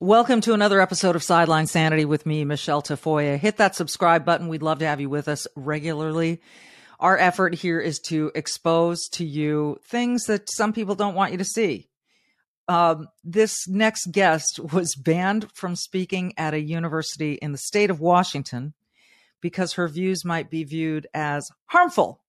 Welcome to another episode of Sideline Sanity with me, Michele Tafoya. Hit that subscribe button. We'd love to have you with us regularly. Our effort here is to expose to you things that some people don't want you to see. Um, this next guest was banned from speaking at a university in the state of Washington because her views might be viewed as harmful.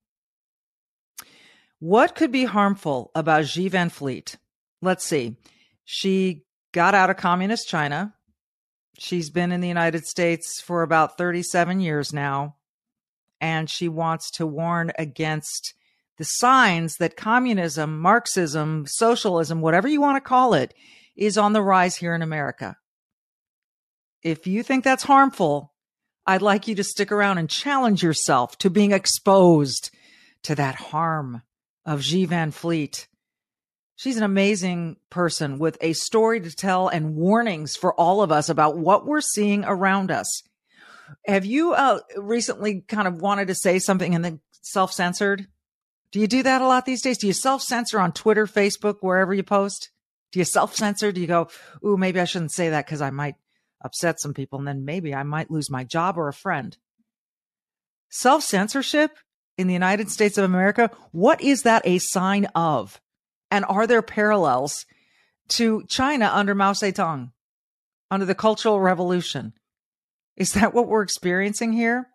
What could be harmful about Xi Van Fleet? Let's see. She got out of communist China. She's been in the United States for about 37 years now. And she wants to warn against the signs that communism, Marxism, socialism, whatever you want to call it, is on the rise here in America. If you think that's harmful, I'd like you to stick around and challenge yourself to being exposed to that harm of Xi Van Fleet She's an amazing person with a story to tell and warnings for all of us about what we're seeing around us. Have you uh, recently kind of wanted to say something and then self censored? Do you do that a lot these days? Do you self censor on Twitter, Facebook, wherever you post? Do you self censor? Do you go, ooh, maybe I shouldn't say that because I might upset some people and then maybe I might lose my job or a friend? Self censorship in the United States of America, what is that a sign of? And are there parallels to China under Mao Zedong, under the Cultural Revolution? Is that what we're experiencing here?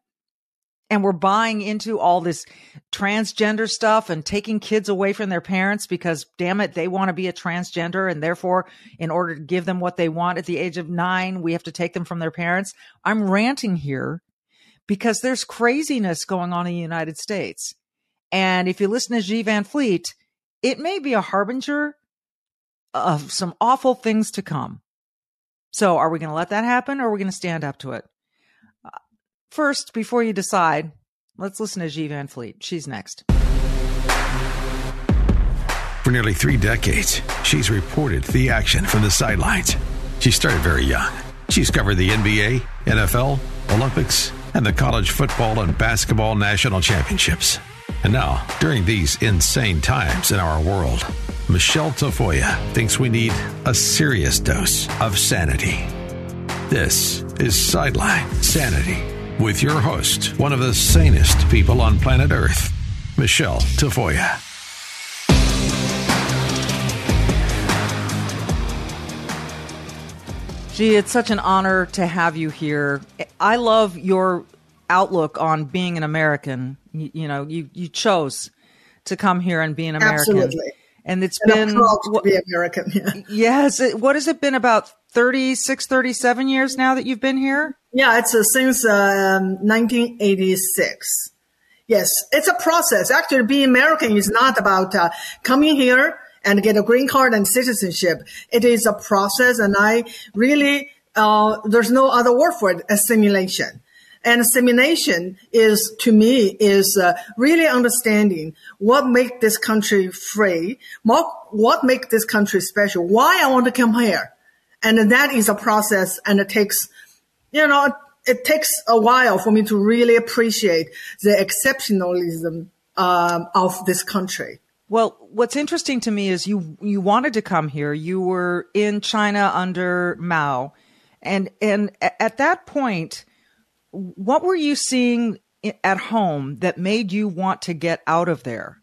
And we're buying into all this transgender stuff and taking kids away from their parents because, damn it, they want to be a transgender. And therefore, in order to give them what they want at the age of nine, we have to take them from their parents. I'm ranting here because there's craziness going on in the United States. And if you listen to Xi Van Fleet, it may be a harbinger of some awful things to come. So, are we going to let that happen or are we going to stand up to it? Uh, first, before you decide, let's listen to Xi Van Fleet. She's next. For nearly three decades, she's reported the action from the sidelines. She started very young. She's covered the NBA, NFL, Olympics, and the college football and basketball national championships. And now, during these insane times in our world, Michele Tafoya thinks we need a serious dose of sanity. This is Sideline Sanity with your host, one of the sanest people on planet Earth, Michele Tafoya. Xi, it's such an honor to have you here. I love your outlook on being an American. You, you, know, you you chose to come here and be an American. Absolutely. And it's and been to be American. Yeah. Yes. What has it been about 36, 37 years now that you've been here? Yeah, it's uh, since um, 1986. Yes, it's a process. Actually, being American is not about uh, coming here and get a green card and citizenship. It is a process, and I really uh, there's no other word for it: assimilation. And assimilation is, to me, is uh, really understanding what make this country free, what, what make this country special, why I want to come here. And that is a process and it takes, you know, it takes a while for me to really appreciate the exceptionalism um, of this country. Well, what's interesting to me is you you wanted to come here. You were in China under Mao, and and at that point, what were you seeing at home that made you want to get out of there?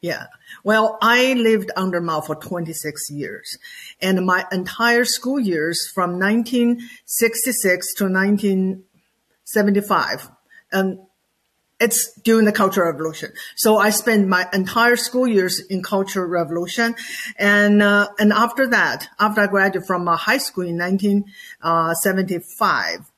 Yeah. Well, I lived under Mao for 26 years and my entire school years from 1966 to 1975. Um, it's during the Cultural Revolution. So I spent my entire school years in Cultural Revolution. And, uh, and after that, after I graduated from uh, high school in 1975,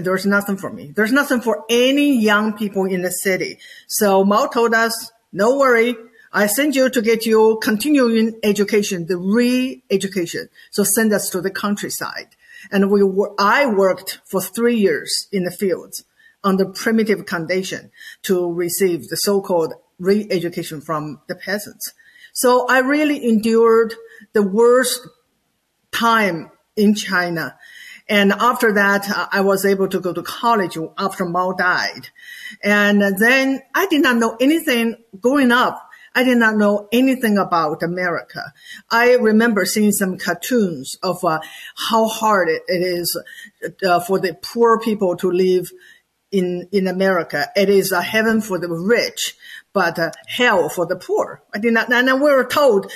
and there's nothing for me. There's nothing for any young people in the city. So Mao told us, no worry. I send you to get your continuing education, the re-education. So send us to the countryside. And we were, I worked for three years in the fields under primitive condition to receive the so-called re-education from the peasants. So I really endured the worst time in China. And after that, uh, I was able to go to college after Mao died. And then I did not know anything growing up. I did not know anything about America. I remember seeing some cartoons of uh, how hard it, is uh, for the poor people to live in in America. It is a heaven for the rich, but uh, hell for the poor. I did not, and we were told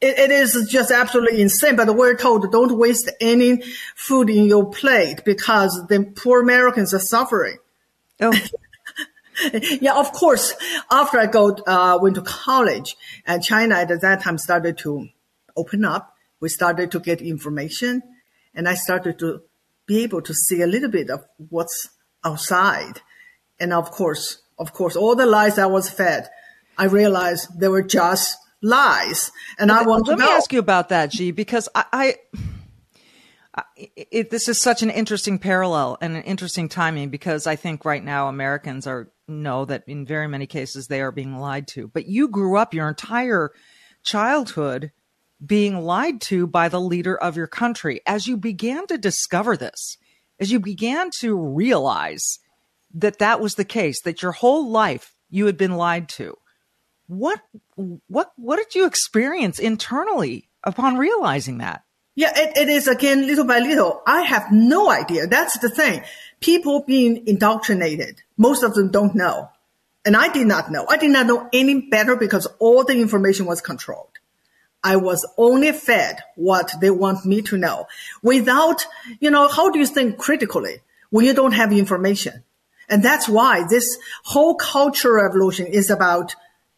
it, it is just absolutely insane. But we're told don't waste any food in your plate because the poor Americans are suffering. Oh. yeah, of course. After I go uh, went to college, and China at that time started to open up. We started to get information, and I started to be able to see a little bit of what's outside. And of course, of course, all the lies I was fed, I realized they were just lies. And I want let to me know. ask you about that, Xi, because I, I it, this is such an interesting parallel and an interesting timing because I think right now Americans are know that in very many cases they are being lied to. But you grew up your entire childhood being lied to by the leader of your country. As you began to discover this, as you began to realize that that was the case, that your whole life you had been lied to, what what what did you experience internally upon realizing that? Yeah, it, it is again little by little. I have no idea. That's the thing. People being indoctrinated, most of them don't know. And I did not know. I did not know any better because all the information was controlled. I was only fed what they want me to know without, you know, how do you think critically when you don't have information? And that's why this whole cultural revolution is about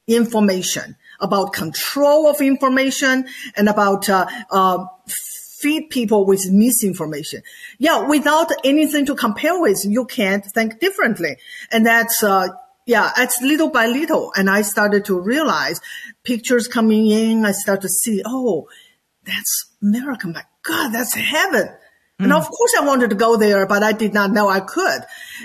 information, about control of information and about, uh, uh, feed people with misinformation. Yeah, without anything to compare with, you can't think differently. And that's, uh, yeah, it's little by little. And I started to realize pictures coming in. I start to see, oh, that's America. My God, that's heaven. And of course I wanted to go there, but I did not know I could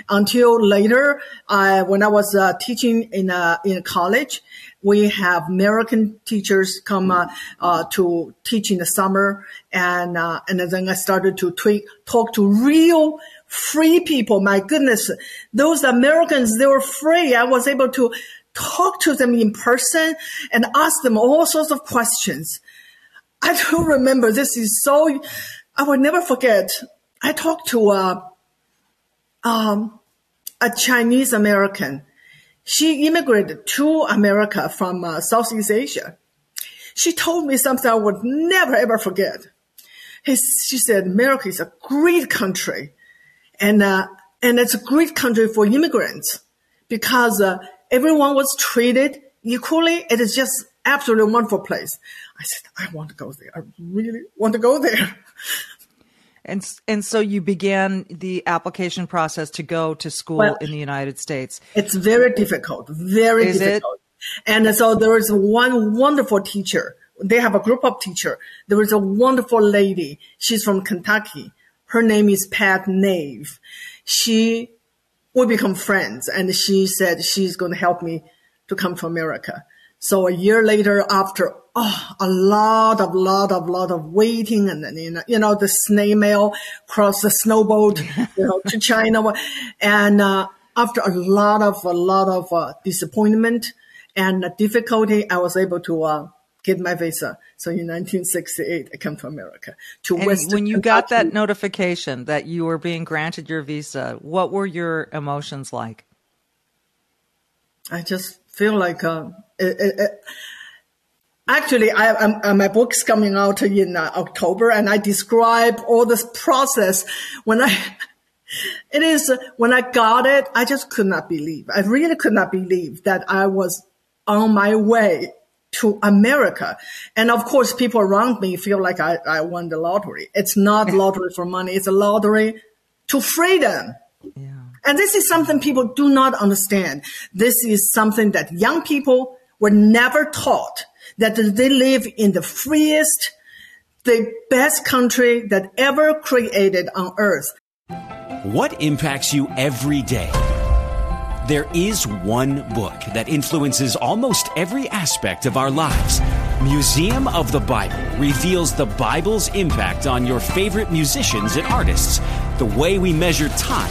until later, uh, when I was uh, teaching in, uh, in college, we have American teachers come uh, to teach in the summer, and and then I started to tweak, talk to real free people. My goodness, those Americans they were free. I was able to talk to them in person and ask them all sorts of questions. I do remember this is so. I will never forget. I talked to a um, a Chinese American she immigrated to America from uh, Southeast Asia. She told me something I would never ever forget. His, she said, America is a great country and, uh, and it's a great country for immigrants because, uh, everyone was treated equally. It is just absolutely wonderful place. I said, I want to go there. I really want to go there. And and so you began the application process to go to school Well- in the United States. It's very difficult, very Is it? difficult. And so there was one wonderful teacher. They have a group of teacher. There was a wonderful lady. She's from Kentucky. Her name is Pat Nave. She, we become friends and she said she's going to help me to come to America. So a year later, after oh, a lot of, lot of, lot of waiting and then, you know, you know, the snail mail cross the snowboat, you know, to China. And, uh, after a lot of, a lot of, uh, disappointment and difficulty, I was able to, uh, get my visa. So in 1968, I came to America to And Western when you got that notification that you were being granted your visa, what were your emotions like? I just feel like uh, it, it, it- actually, I, I'm, uh, my book's coming out in uh, October, and I describe all this process when I. It is when I got it, I just could not believe. I really could not believe that I was on my way to America. And of course, people around me feel like I, I won the lottery. It's not lottery for money. It's a lottery to freedom. Yeah. And this is something people do not understand. This is something that young people were never taught that they live in the freest, the best country that ever created on earth. What impacts you every day? There is one book that influences almost every aspect of our lives. Museum of the Bible reveals the Bible's impact on your favorite musicians and artists, the way we measure time,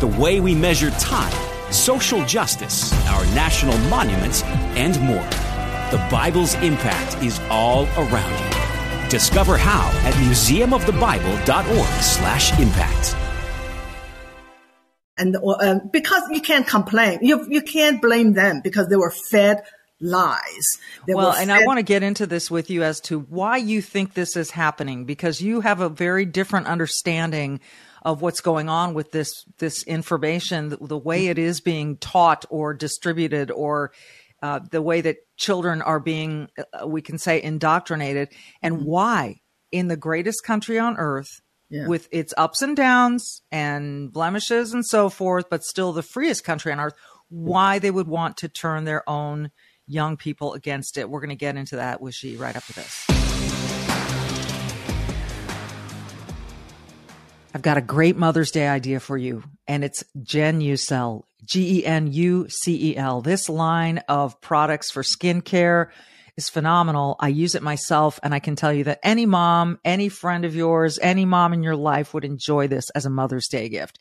the way we measure time, social justice, our national monuments, and more. The Bible's impact is all around you. Discover how at museumofthebible.org/impact and uh, because you can't complain, you you can't blame them because they were fed lies. Well, and I want to get into this with you as to why you think this is happening because you have a very different understanding of what's going on with this this information, the, the way it is being taught or distributed, or uh, the way that children are being, uh, we can say, indoctrinated, and mm-hmm. why in the greatest country on earth yeah. with its ups and downs and blemishes and so forth, but still the freest country on earth, why they would want to turn their own young people against it. We're going to get into that with Xi right after this. I've got a great Mother's Day idea for you, and it's Genucel, G E N U C E L. This line of products for skincare is phenomenal. I use it myself and I can tell you that any mom, any friend of yours, any mom in your life would enjoy this as a Mother's Day gift.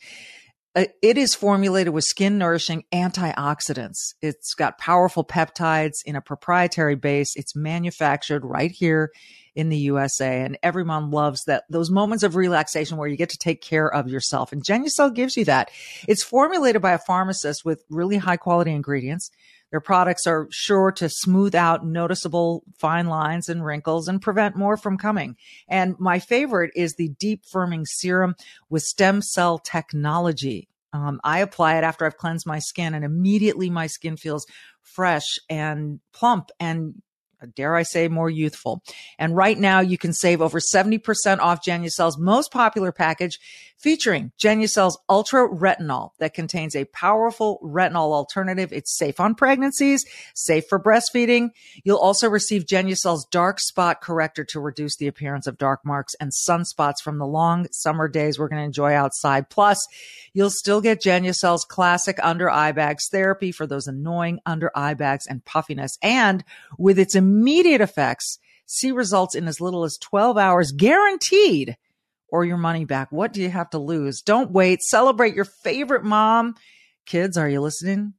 Uh, it is formulated with skin nourishing antioxidants. It's got powerful peptides in a proprietary base. It's manufactured right here in the USA and every mom loves that those moments of relaxation where you get to take care of yourself. And Genucel gives you that. It's formulated by a pharmacist with really high quality ingredients. Their products are sure to smooth out noticeable fine lines and wrinkles and prevent more from coming. And my favorite is the deep firming serum with stem cell technology. Um, I apply it after I've cleansed my skin and immediately my skin feels fresh and plump and Uh, dare I say, more youthful. And right now you can save over 70% off Genucel's most popular package featuring Genucel's Ultra Retinol that contains a powerful retinol alternative. It's safe on pregnancies, safe for breastfeeding. You'll also receive Genucel's Dark Spot Corrector to reduce the appearance of dark marks and sunspots from the long summer days we're going to enjoy outside. Plus, you'll still get Genucel's classic under eye bags therapy for those annoying under eye bags and puffiness. And with its immediate effects, see results in as little as 12 hours guaranteed or your money back. What do you have to lose? Don't wait. Celebrate your favorite mom. Kids, are you listening?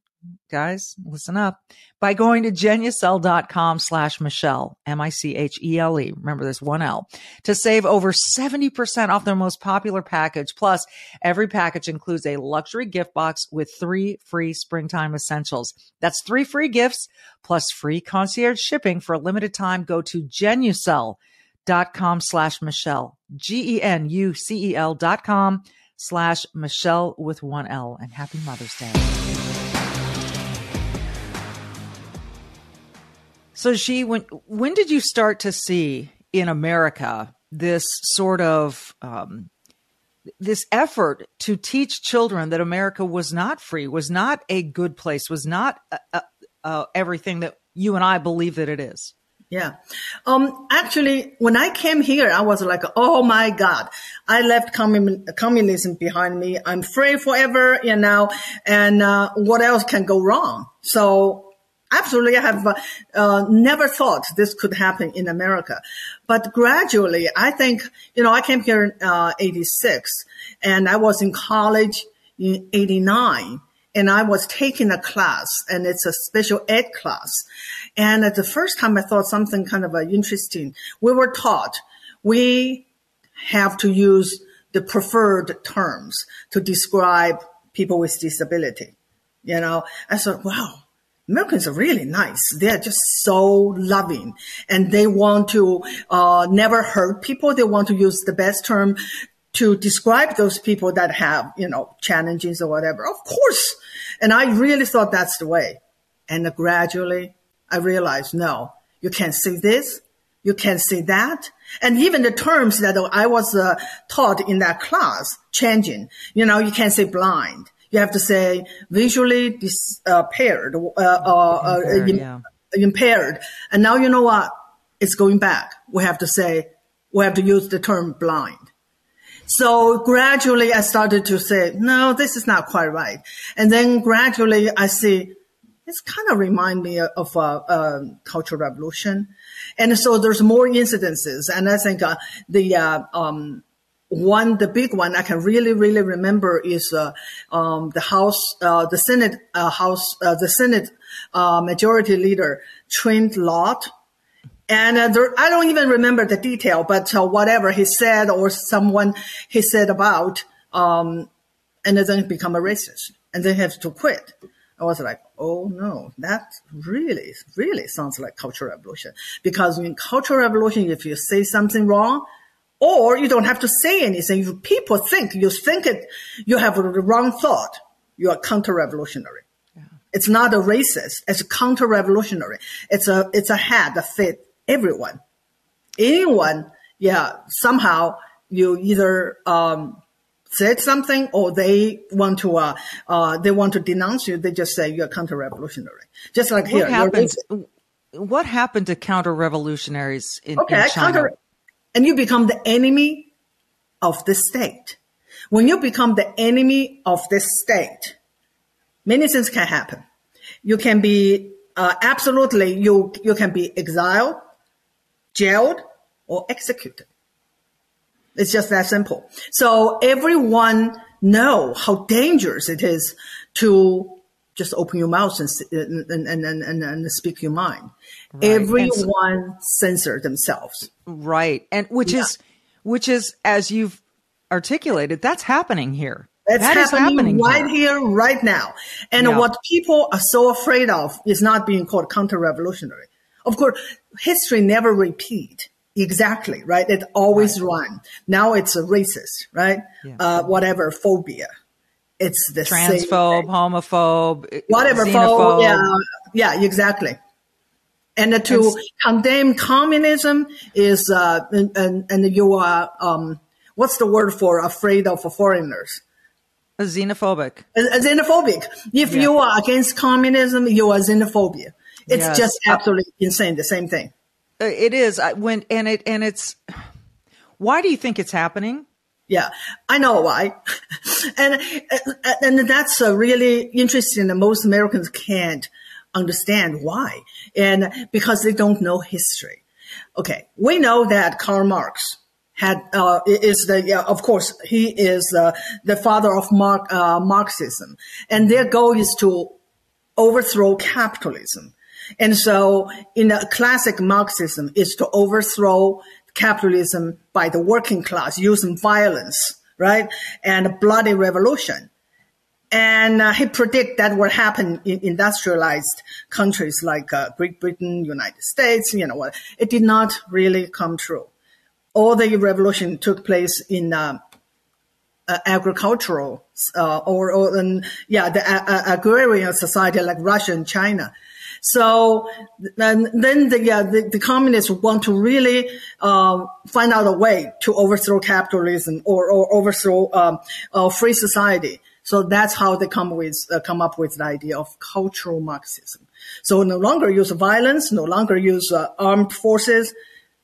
Guys, listen up. By going to genucel.com slash Michele, M-I-C-H-E-L-E. Remember this one L to save over 70% off their most popular package. Plus every package includes a luxury gift box with three free springtime essentials. That's three free gifts plus free concierge shipping for a limited time. Go to Genucel.com slash Michele. G E N U C E L dot com slash Michele with one L. And happy Mother's Day. So she when when did you start to see in America this sort of um, this effort to teach children that America was not free, was not a good place, was not uh, uh, uh everything that you and I believe that it is? Yeah. Um, actually, when I came here, I was like, oh my God, I left commun- communism behind me. I'm free forever, you know, and, uh, what else can go wrong? So absolutely, I have, uh, uh, never thought this could happen in America. But gradually, I think, you know, I came here in, uh, 86 and I was in college in 89 and I was taking a class and it's a special ed class. And at the first time I thought something kind of uh, interesting. We were taught we have to use the preferred terms to describe people with disability. You know, I thought, wow, Americans are really nice. They're just so loving and they want to uh, never hurt people. They want to use the best term to describe those people that have, you know, challenges or whatever. Of course. And I really thought that's the way. And gradually I realized, no, you can't say this. You can't say that. And even the terms that I was uh, taught in that class changing. You know, you can't say blind. You have to say visually impaired, uh, uh, uh, impaired, yeah. impaired. And now you know what? It's going back. We have to say, we have to use the term blind. So gradually I started to say, no, this is not quite right. And then gradually I see, it's kind of remind me of a, a cultural revolution. And so there's more incidences. And I think uh, the, uh, um, one, the big one I can really, really remember is uh, um, the House, uh, the Senate uh, House, uh, the Senate uh, Majority Leader Trent Lott, and uh, there, I don't even remember the detail, but whatever he said or someone he said about, um, and then become a racist, and then have to quit. I was like, oh no, that really, really sounds like cultural revolution. Because in cultural revolution, if you say something wrong, or you don't have to say anything. If people think you think it, you have a wrong thought. You are counter-revolutionary. Yeah. It's not a racist. It's counter-revolutionary. It's a it's a hat that fit everyone. Anyone, yeah. Somehow you either um, said something or they want to uh, uh, they want to denounce you. They just say you're counter-revolutionary. Just like what here. Happens, what happened to counter-revolutionaries in, okay, in China? Counter, and you become the enemy of the state. When you become the enemy of the state, many things can happen. You can be uh, absolutely you you can be exiled, jailed, or executed. It's just that simple. So everyone know how dangerous it is to just open your mouth and and and and, and speak your mind. Right. Everyone so, censor themselves. Right. And which yeah. is which is as you've articulated, that's happening here. That's that happening, happening, right here. here. right now. And yeah. what people are so afraid of is not being called counter-revolutionary. Of course, history never repeat exactly, right? It always right. run. Now it's a racist, right? Yeah. Uh, whatever phobia it's the transphobe, homophobe, whatever phobe. Yeah, yeah, exactly. And to it's, condemn communism is, uh, and, and, and you are, um, what's the word for afraid of foreigners? A xenophobic. A, a xenophobic. If yeah. you are against communism, you are xenophobia. It's yes. just uh, absolutely uh, insane. The same thing. It is. I, when and it and it's. Why do you think it's happening? Yeah, I know why. and, and that's really interesting most Americans can't understand why. And because they don't know history. Okay. We know that Karl Marx had, uh, is the, yeah, of course, he is uh, the father of Mark, uh, Marxism. And their goal is to overthrow capitalism. And so in the classic Marxism is to overthrow capitalism by the working class using violence, right? And bloody revolution. And uh, he predict that will happen in industrialized countries like uh, Great Britain, United States, you know what. It did not really come true. All the revolution took place in uh, uh agricultural uh, or, or um, yeah, the uh, agrarian society like Russia and China. So then, the, uh, the, the communists want to really um, find out a way to overthrow capitalism or, or overthrow um, uh, free society. So that's how they come with uh, come up with the idea of cultural Marxism. So no longer use violence, no longer use uh, armed forces.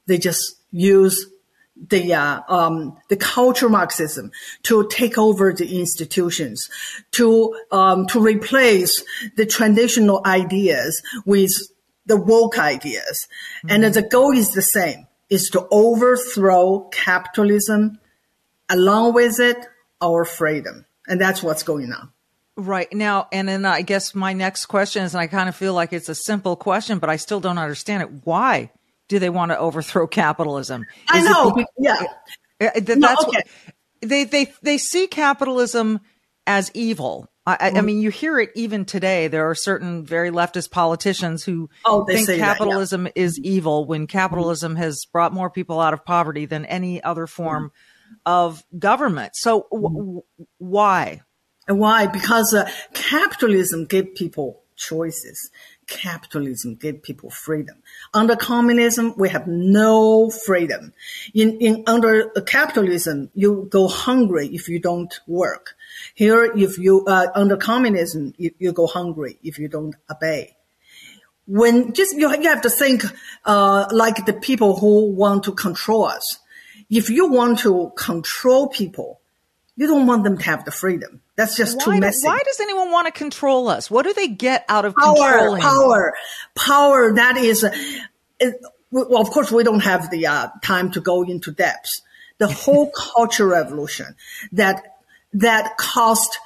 They just use the uh, um, the culture Marxism to take over the institutions, to um, to replace the traditional ideas with the woke ideas, mm-hmm. and the goal is the same: is to overthrow capitalism, along with it our freedom, and that's what's going on. Right now, and then I guess my next question is, and I kind of feel like it's a simple question, but I still don't understand it. Why? Do they want to overthrow capitalism? Is I know. Yeah. That's no, okay. they, they, they see capitalism as evil. I, I, mean, you hear it even today. There are certain very leftist politicians who oh, think capitalism that, yeah. is evil when capitalism mm-hmm. has brought more people out of poverty than any other form mm-hmm. of government. So, w- why? Why? Because uh, capitalism gave people choices. Capitalism gave people freedom. Under communism, we have no freedom. In, in under capitalism, you go hungry if you don't work. Here, if you uh, under communism, you, you, go hungry if you don't obey. When just you, you have to think uh, like the people who want to control us. If you want to control people, you don't want them to have the freedom. That's just why too messy. Do, why does anyone want to control us? What do they get out of power? Controlling? Power, power. That is, it, well, of course, we don't have the uh, time to go into depths. The whole culture revolution that that cost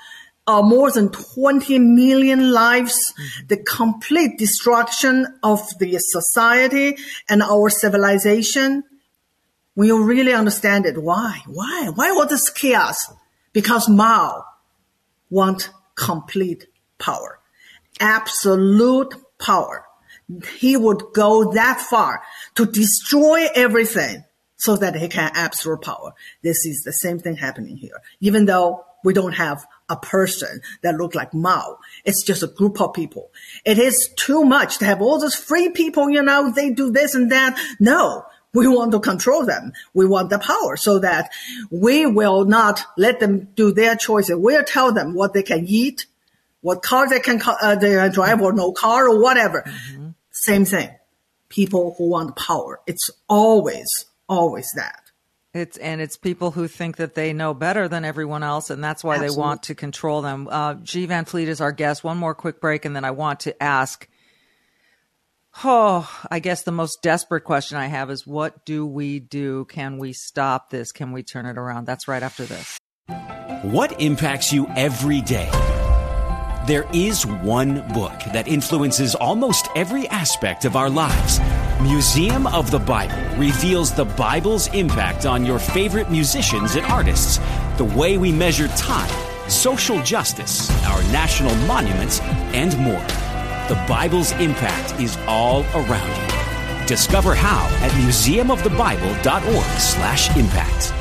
uh, more than 20 million lives, mm-hmm. the complete destruction of the society and our civilization. You really understand it, why? Why? Why all this chaos? Because Mao want complete power, absolute power. He would go that far to destroy everything so that he can absolute power. This is the same thing happening here. Even though we don't have a person that look like Mao. It's just a group of people. It is too much to have all those free people, you know, they do this and that. No, we want to control them. We want the power so that we will not let them do their choices. We'll tell them what they can eat, what car they can, uh, they can drive or no car or whatever. Mm-hmm. Same thing. People who want power. It's always always that. It's and it's people who think that they know better than everyone else, and that's why Absolutely. they want to control them. Uh, Xi Van Fleet is our guest. One more quick break, and then I want to ask. Oh, I guess the most desperate question I have is what do we do? Can we stop this? Can we turn it around? That's right after this. What impacts you every day? There is one book that influences almost every aspect of our lives Museum of the Bible reveals the Bible's impact on your favorite musicians and artists, the way we measure time, social justice, our national monuments, and more. The Bible's impact is all around you. Discover how at museumofthebible.org/impact.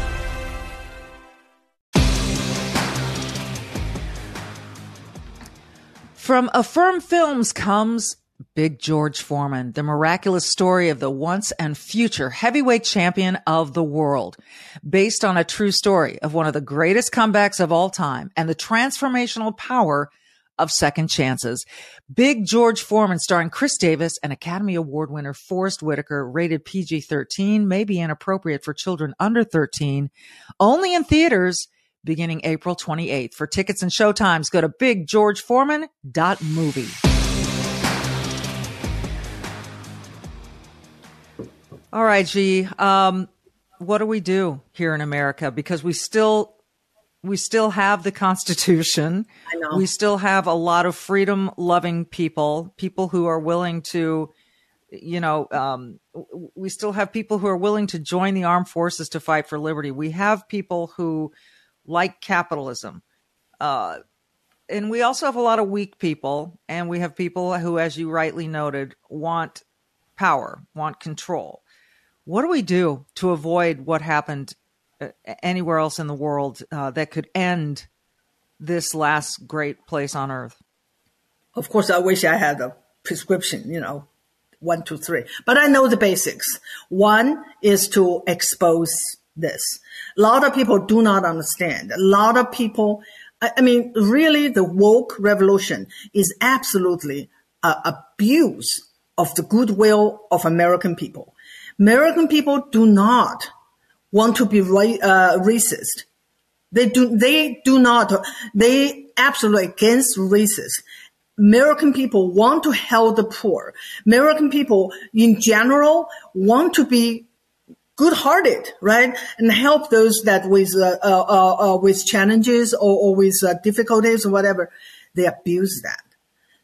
From Affirm Films comes Big George Foreman, the miraculous story of the once and future heavyweight champion of the world, based on a true story of one of the greatest comebacks of all time and the transformational power of second chances. Big George Foreman starring Khris Davis and Academy Award winner Forest Whitaker rated PG-13 may be inappropriate for children under 13, only in theaters beginning April 28th. For tickets and showtimes, go to biggeorgeforeman.movie. All right, Xi. Um, what do we do here in America? Because we still we still have the Constitution. I know. We still have a lot of freedom loving people, people who are willing to, you know, um, we still have people who are willing to join the armed forces to fight for liberty. We have people who like capitalism. Uh, and we also have a lot of weak people, and we have people who, as you rightly noted, want power, want control. What do we do to avoid what happened anywhere else in the world uh, that could end this last great place on earth? Of course, I wish I had a prescription, you know, one, two, three. But I know the basics. One is to expose this. A lot of people do not understand. A lot of people, I mean, really the woke revolution is absolutely a abuse of the goodwill of American people. American people do not want to be uh, racist. They do, they do not, they absolutely against racist. American people want to help the poor. American people in general want to be good-hearted, right, and help those that with uh, uh, uh, uh with challenges or, or with uh, difficulties or whatever. They abuse that.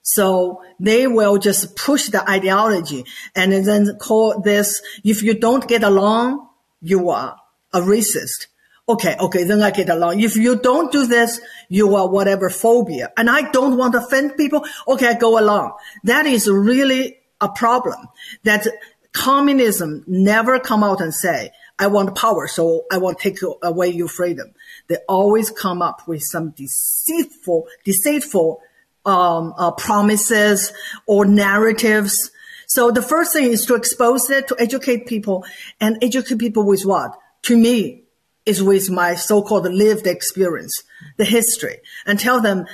So they will just push the ideology and then call this, if you don't get along, you are a racist okay, okay, then I get along. If you don't do this, you are whatever phobia. And I don't want to offend people. Okay, I go along. That is really a problem that communism never come out and say, I want power, so I want to take away your freedom. They always come up with some deceitful, deceitful um, uh, promises or narratives. So the first thing is to expose it, to educate people, and educate people with what? To me, is with my so-called lived experience, the history, and tell them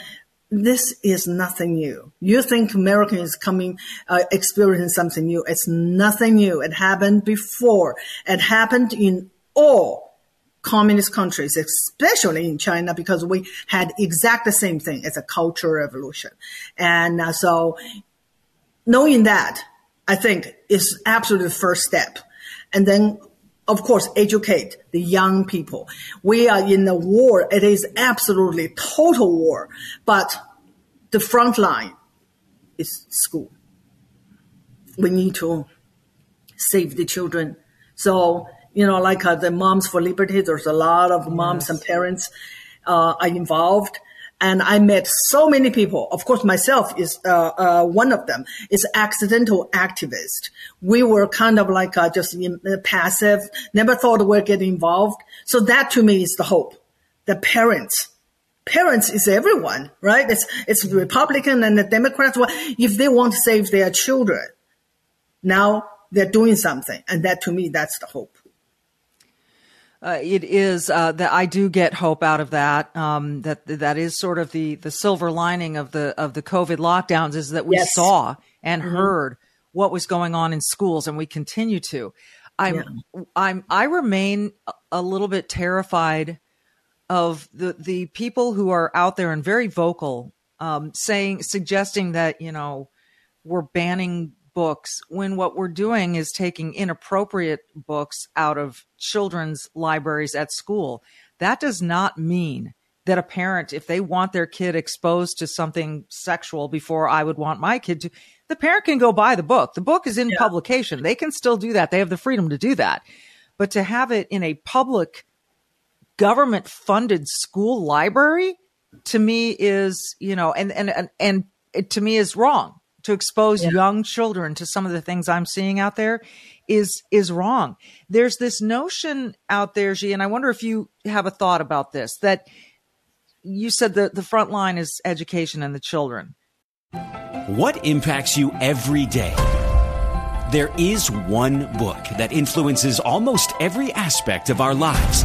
this is nothing new. You think American is coming, uh, experiencing something new. It's nothing new. It happened before. It happened in all communist countries, especially in China, because we had exact the same thing. as a cultural revolution. And uh, so knowing that, I think is absolutely the first step. And then of course, educate the young people. We are in a war. It is absolutely total war, but the front line is school. We need to save the children. So, you know, like uh, the Moms for Liberty, there's a lot of moms yes. and parents uh, are involved and I met so many people. Of course, myself is uh, uh, one of them. Is accidental activist. We were kind of like uh, just passive. Never thought we'd get involved. So that to me is the hope. The parents. Parents is everyone, right? It's it's the Republican and the Democrats. If they want to save their children, now they're doing something, and that to me, that's the hope. Uh, it is uh, that I do get hope out of that. Um, that that is sort of the the silver lining of the of the COVID lockdowns is that we yes. saw and mm-hmm. heard what was going on in schools, and we continue to. I'm yeah. I'm I remain a little bit terrified of the the people who are out there and very vocal, um, saying suggesting that you know we're banning books when what we're doing is taking inappropriate books out of children's libraries at school. That does not mean that a parent, if they want their kid exposed to something sexual before I would want my kid to, the parent can go buy the book. The book is in yeah. publication. They can still do that. They have the freedom to do that. But to have it in a public government funded school library to me is, you know, and, and, and, and to me is wrong to expose yeah. young children to some of the things I'm seeing out there is is wrong. There's this notion out there, Xi, and I wonder if you have a thought about this, that you said that the front line is education and the children. What impacts you every day? There is one book that influences almost every aspect of our lives.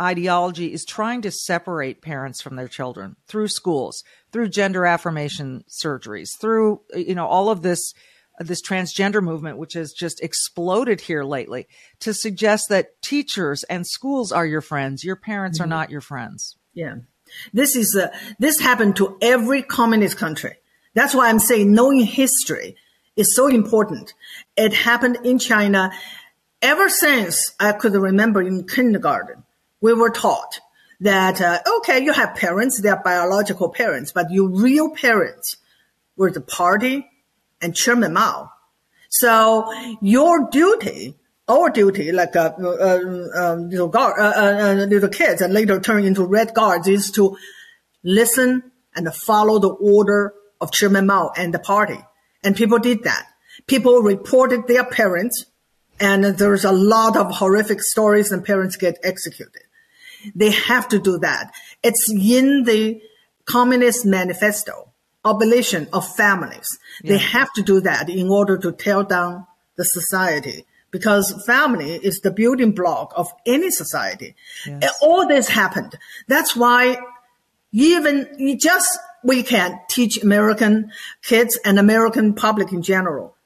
ideology is trying to separate parents from their children through schools, through gender affirmation surgeries, through you know all of this this transgender movement which has just exploded here lately to suggest that teachers and schools are your friends, your parents mm-hmm. are not your friends. Yeah. This is uh, this happened to every communist country. That's why I'm saying knowing history is so important. It happened in China ever since I could remember in kindergarten we were taught that, uh, okay, you have parents, they are biological parents, but your real parents were the party and Chairman Mao. So your duty, our duty, like uh, uh, um, little, guard, uh, uh, uh, little kids and later turn into red guards is to listen and follow the order of Chairman Mao and the party. And people did that. People reported their parents and there's a lot of horrific stories and parents get executed. They have to do that. It's in the Communist Manifesto. abolition of families. Yeah. They have to do that in order to tear down the society because family is the building block of any society. Yes. Uh, all this happened. That's why even just we can teach American kids and American public in general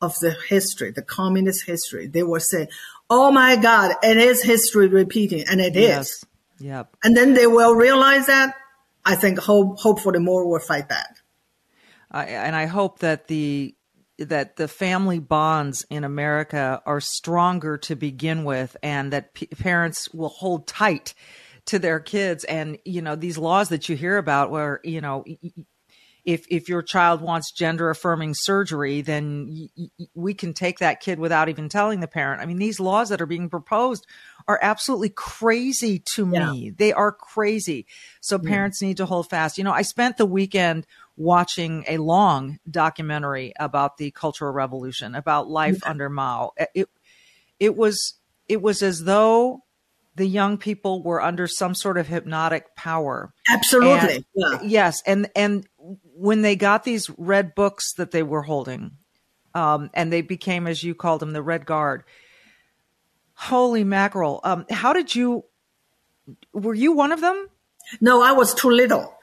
of the history, the communist history. They will say, "Oh my God, it is history repeating," and it yes. is. Yep. And then they will realize that. I think hope, hopefully more will fight back. I, and I hope that the that the family bonds in America are stronger to begin with, and that p- parents will hold tight to their kids. And you know these laws that you hear about, where you know if if your child wants gender affirming surgery, then y- y- we can take that kid without even telling the parent. I mean, these laws that are being proposed are absolutely crazy to yeah. me. They are crazy. So parents need to hold fast. You know, I spent the weekend watching a long documentary about the Cultural Revolution, about life yeah. under Mao. It it was it was as though the young people were under some sort of hypnotic power. Absolutely. And, yeah. Yes, and and when they got these red books that they were holding, um, and they became, as you called them, the Red Guard. Holy mackerel! Um, how did you? Were you one of them? No, I was too little.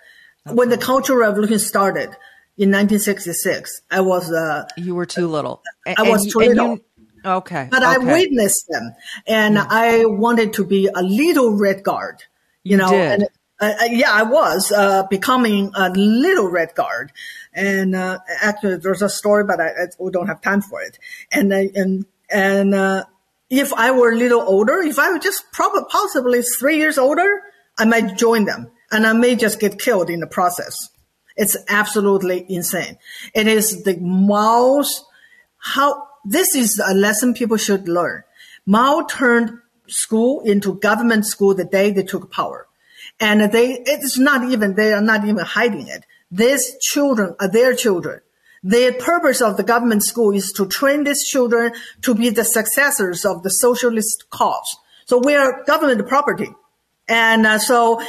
Okay. When the Cultural Revolution started in 1966, I was. Uh, you were too little. I was too little. You, Okay. But okay. I witnessed them and mm. I wanted to be a little red guard, you, you know, did. and uh, yeah, I was, uh, becoming a little red guard. And, uh, actually there's a story, but I, I, we don't have time for it. And, and, and, uh, if I were a little older, if I were just probably possibly three years older, I might join them and I may just get killed in the process. It's absolutely insane. It is the Mao's how this is a lesson people should learn. Mao turned school into government school the day they took power. And they, it's not even, they are not even hiding it. These children are their children. The purpose of the government school is to train these children to be the successors of the socialist cause. So we are government property. And uh, so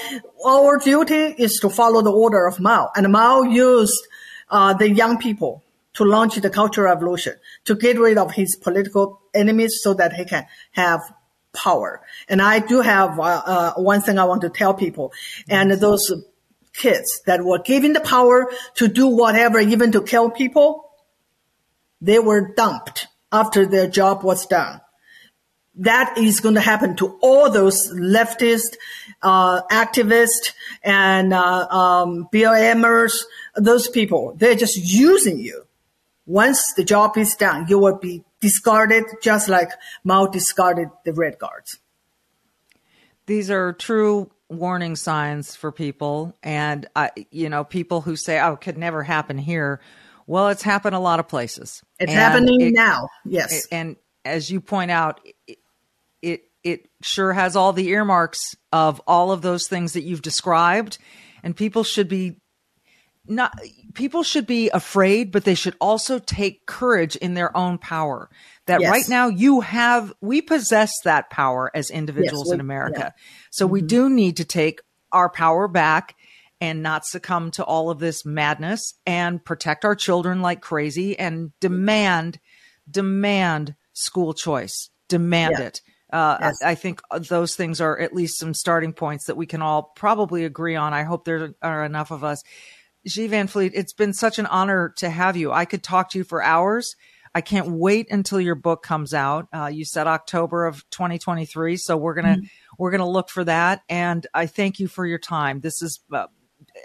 our duty is to follow the order of Mao. And Mao used uh, the young people to launch the Cultural Revolution, to get rid of his political enemies so that he can have power. And I do have uh, uh, one thing I want to tell people, and those kids that were given the power to do whatever, even to kill people, they were dumped after their job was done. That is going to happen to all those leftist uh, activists and uh, um, BLMers, those people. They're just using you once the job is done, you will be discarded just like Mao discarded the Red Guards. These are true warning signs for people. And, uh, you know, people who say, oh, it could never happen here. Well, it's happened a lot of places. It's and happening it, now. Yes. It, and as you point out, it, it, it sure has all the earmarks of all of those things that you've described. And people should be not people should be afraid, but they should also take courage in their own power. That yes. right now you have, we possess that power as individuals yes, we, in America. Yeah. So mm-hmm. we do need to take our power back and not succumb to all of this madness and protect our children like crazy and demand, demand school choice, demand yeah. it. Uh, yes. I, I, think those things are at least some starting points that we can all probably agree on. I hope there are enough of us. Xi Van Fleet, it's been such an honor to have you. I could talk to you for hours. I can't wait until your book comes out. Uh, you said October of 2023, so we're gonna mm-hmm. we're gonna look for that. And I thank you for your time. This is uh,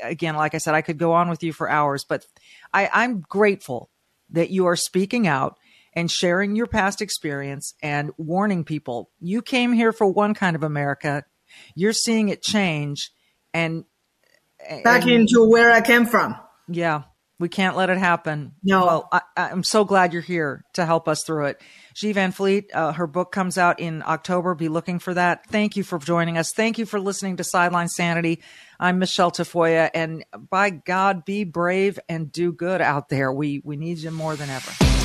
again, like I said, I could go on with you for hours, but I, I'm grateful that you are speaking out and sharing your past experience and warning people. You came here for one kind of America. You're seeing it change, and back and, into where I came from. Yeah, we can't let it happen. No. Well, I, am so glad you're here to help us through it. Xi Van Fleet, uh, her book comes out in October. Be looking for that. Thank you for joining us. Thank you for listening to Sideline Sanity. I'm Michele Tafoya, and by God, be brave and do good out there. We we need you more than ever.